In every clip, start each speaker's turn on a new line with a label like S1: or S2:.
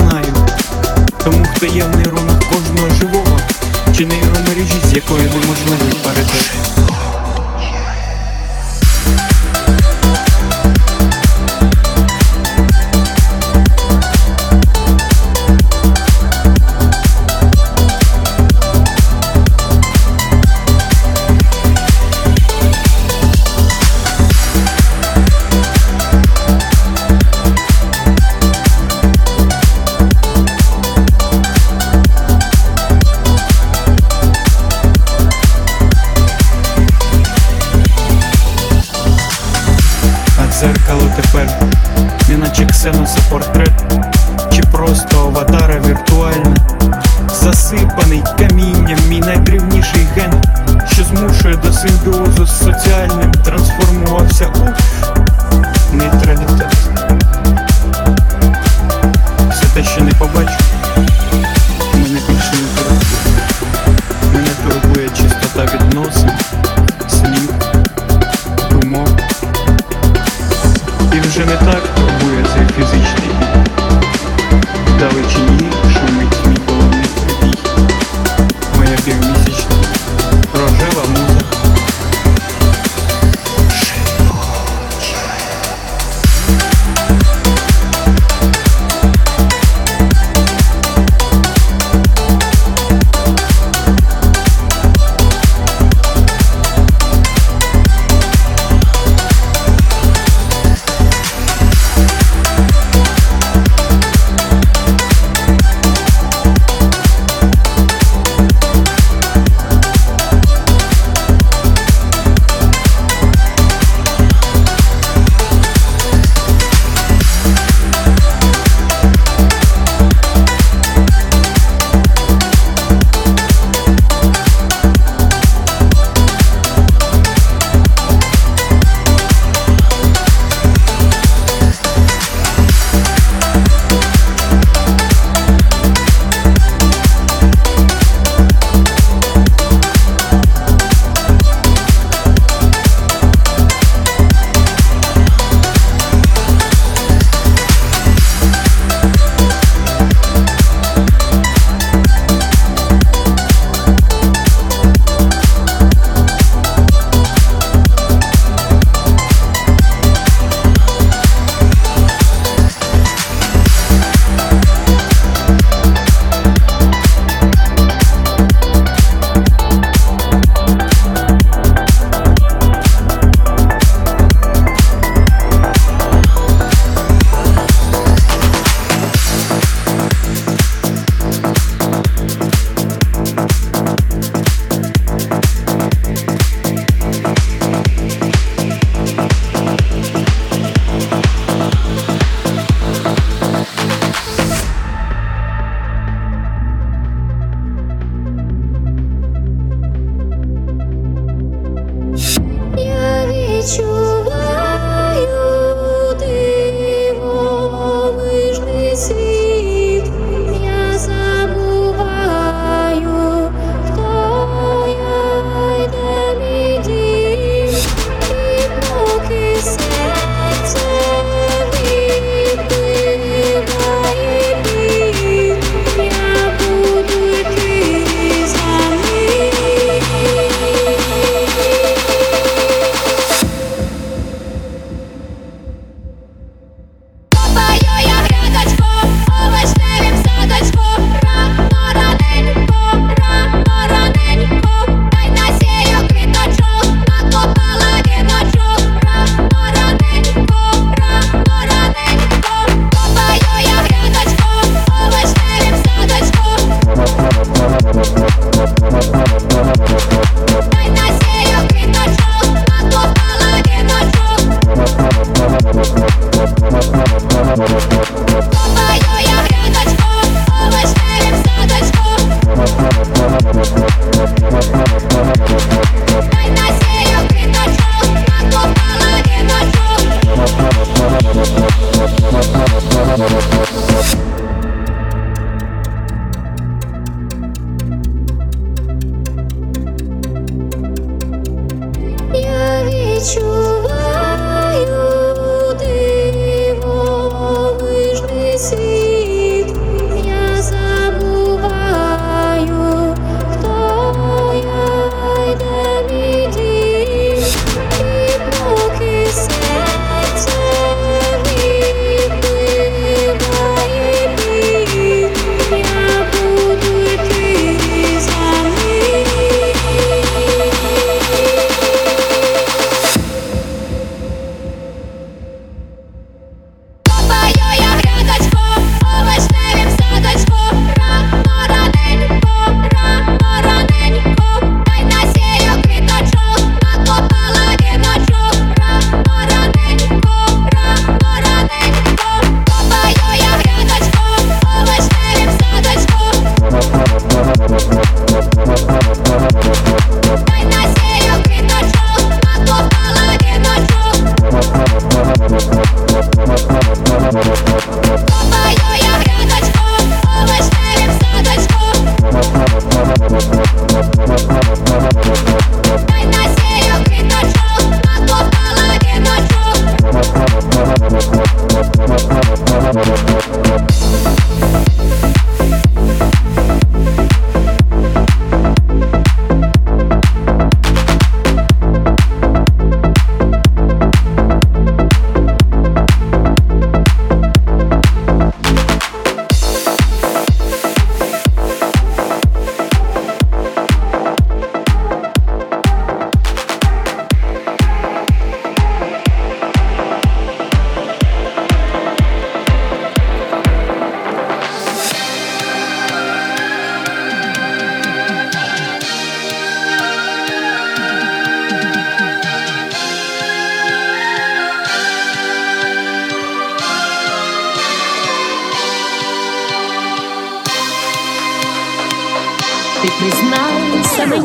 S1: знаю. Тому хто є в нейронах кожного живого, чи нейромережі, з якої неможливий
S2: перетек.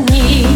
S2: Признайся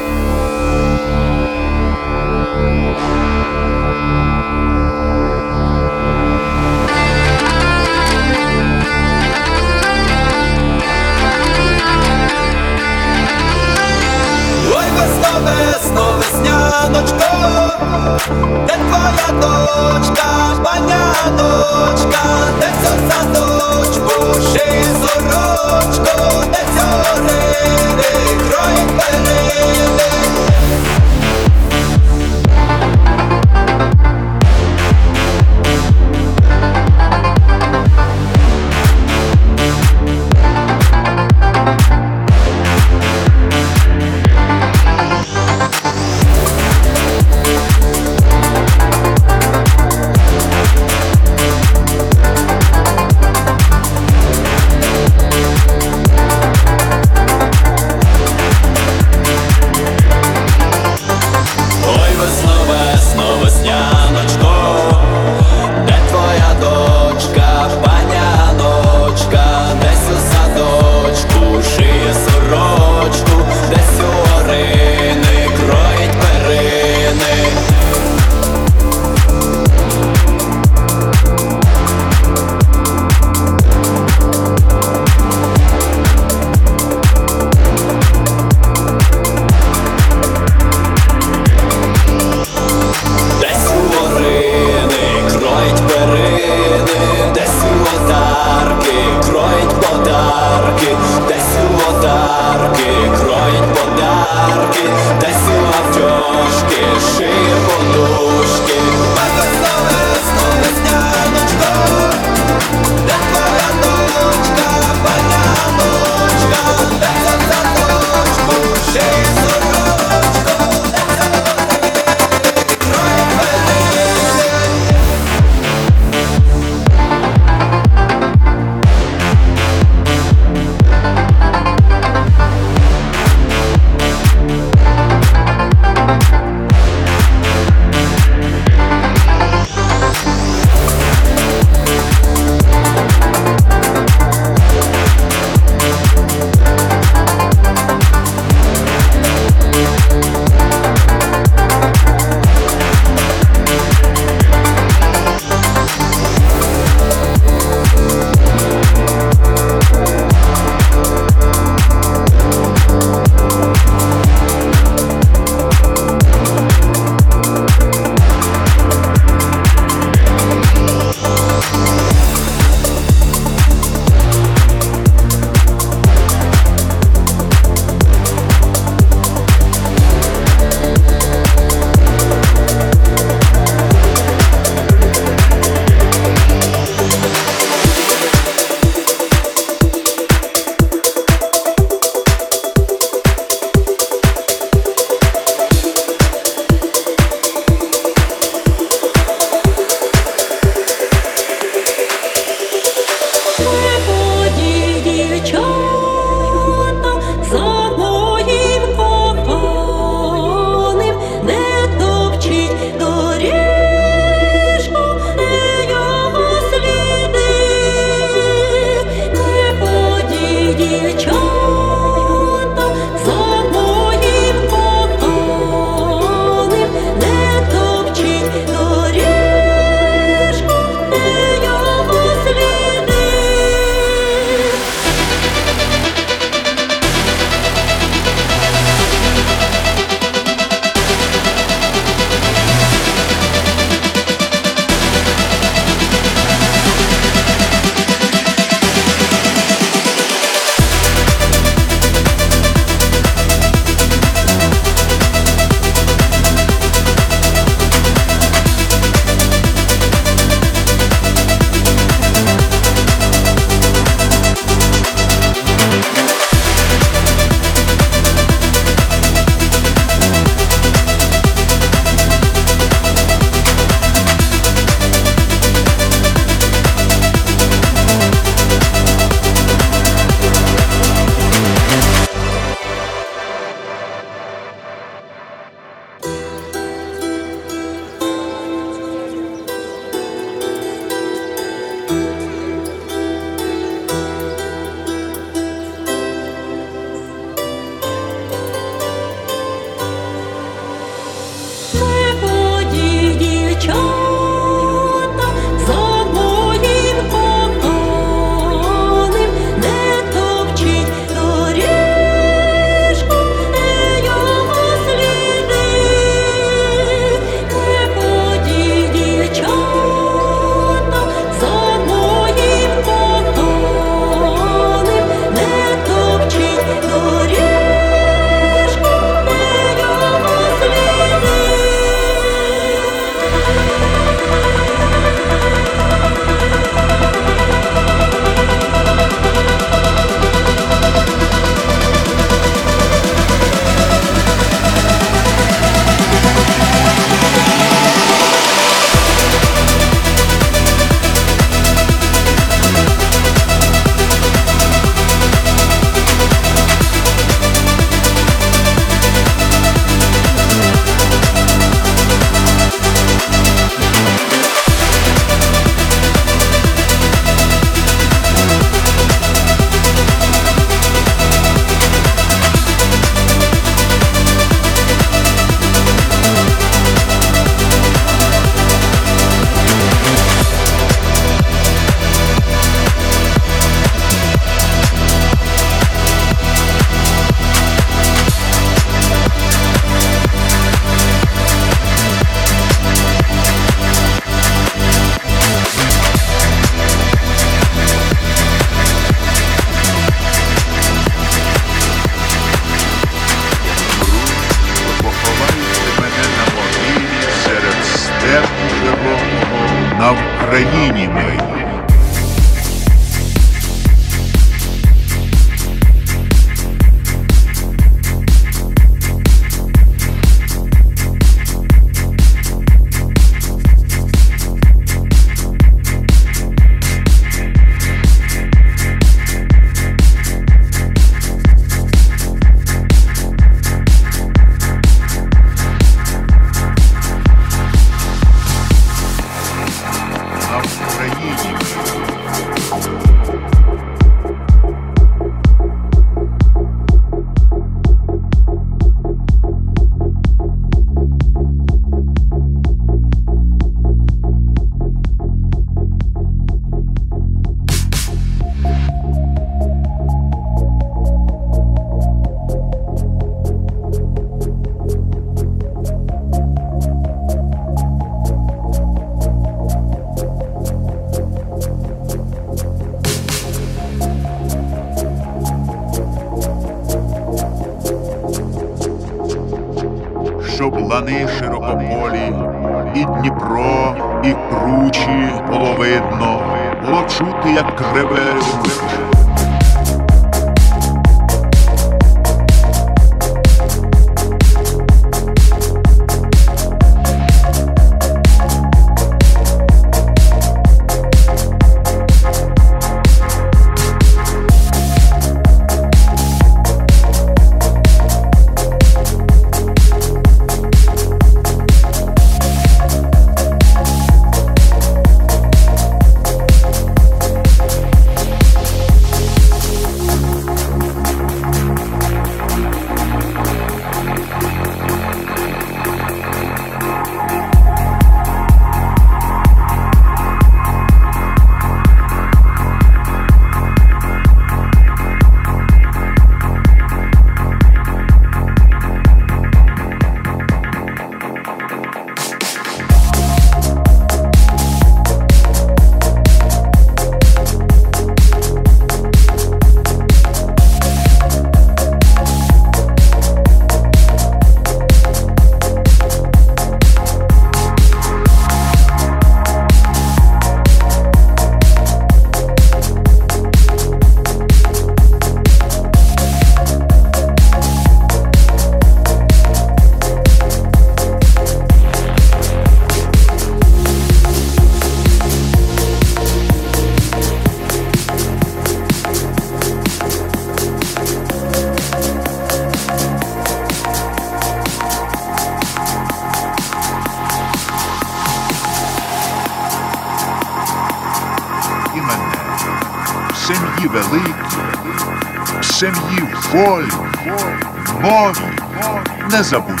S3: не
S4: забудь,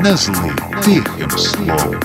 S4: не зли тихим словом.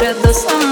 S5: shed the sun.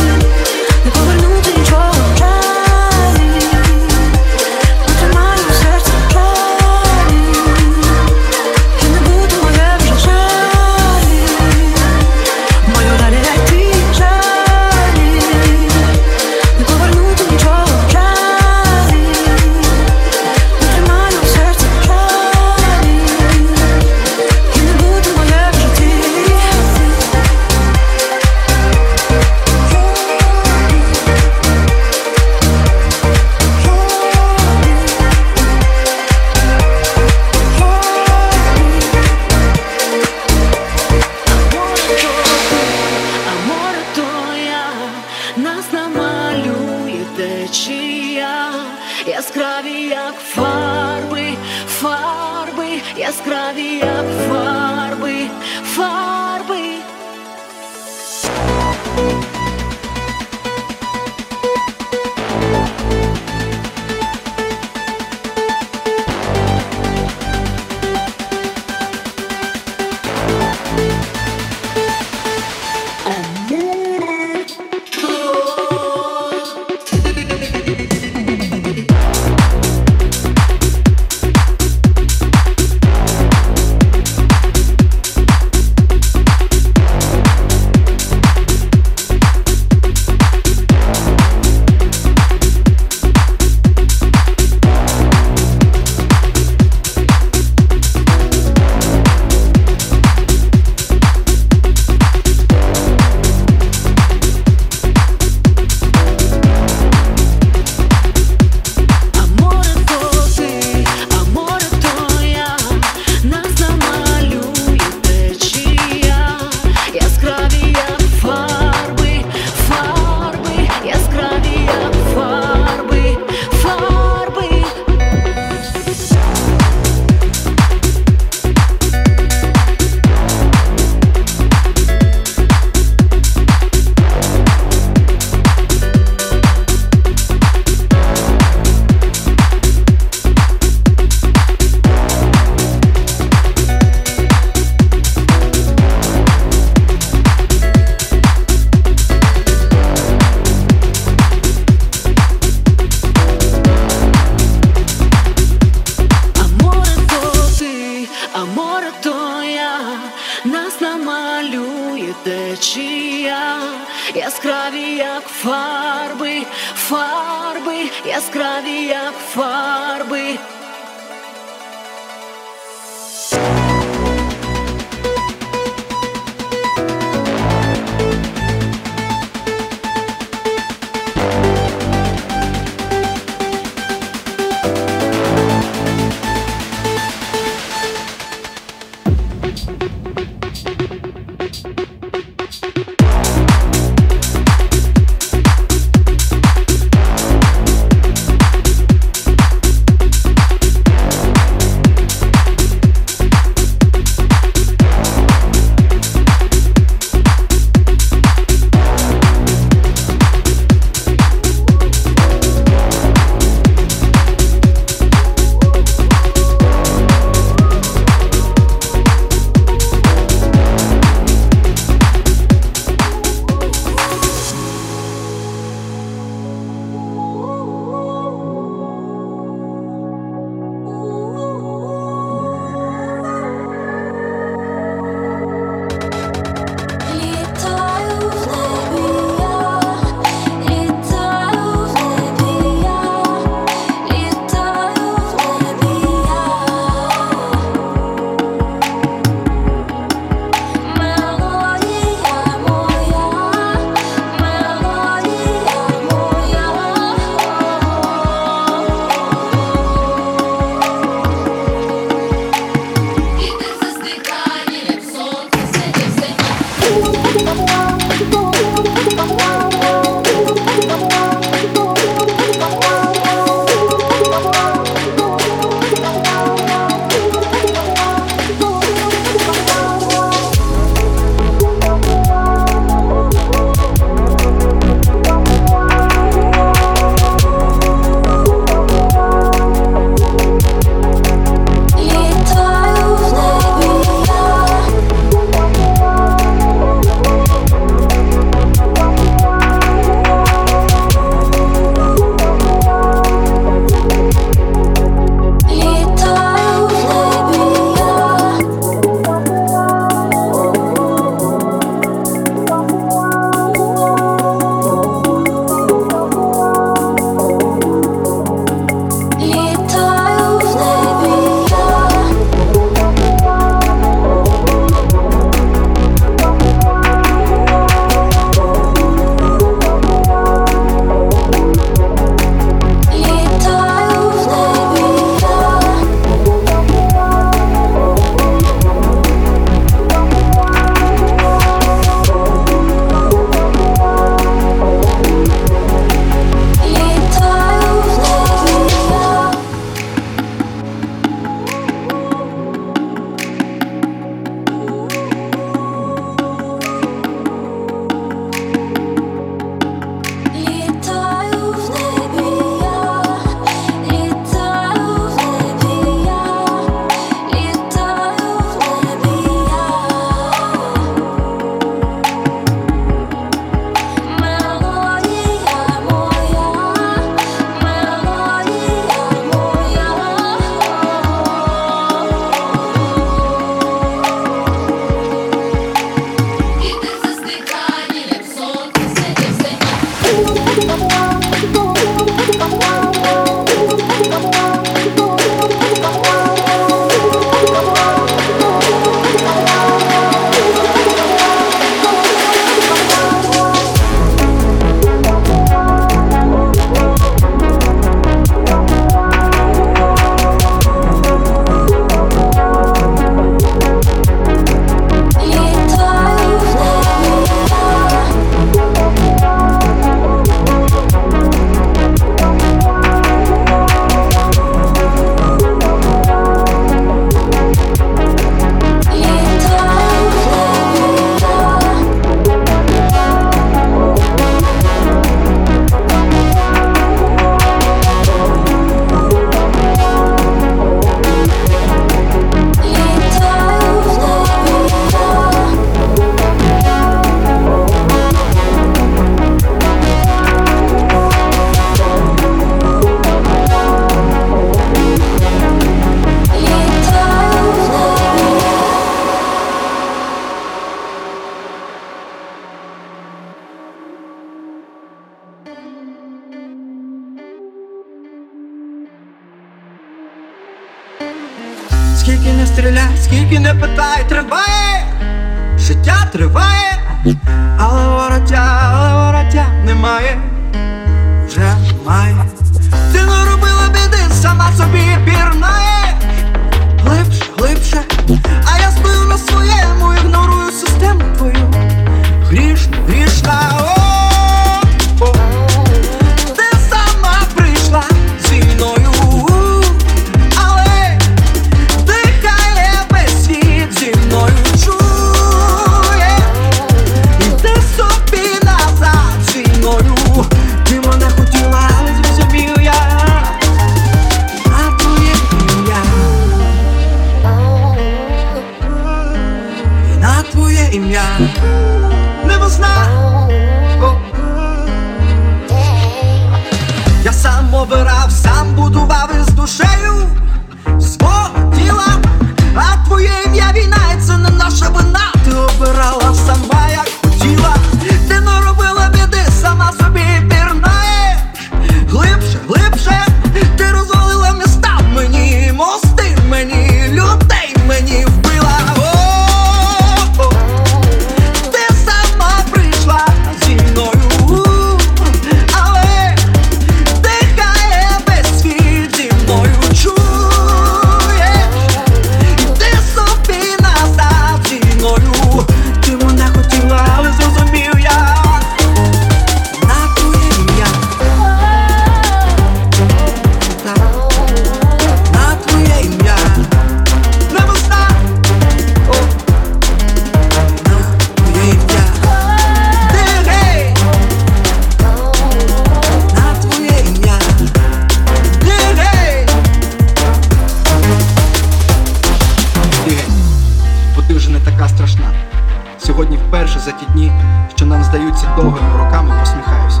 S5: вперше за ті дні, що нам здаються довгими роками, посміхаюся.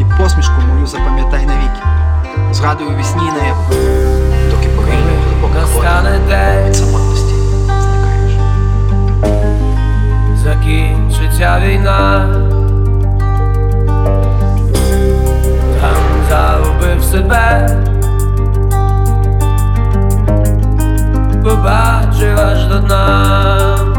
S5: І посмішку мою запам'ятай навіки. Згадую вісні і наяву, доки повільно і глибока
S6: вода
S5: від самотності зникаєш.
S6: Закінчиться війна. Там загубив себе. Побачив аж до дна.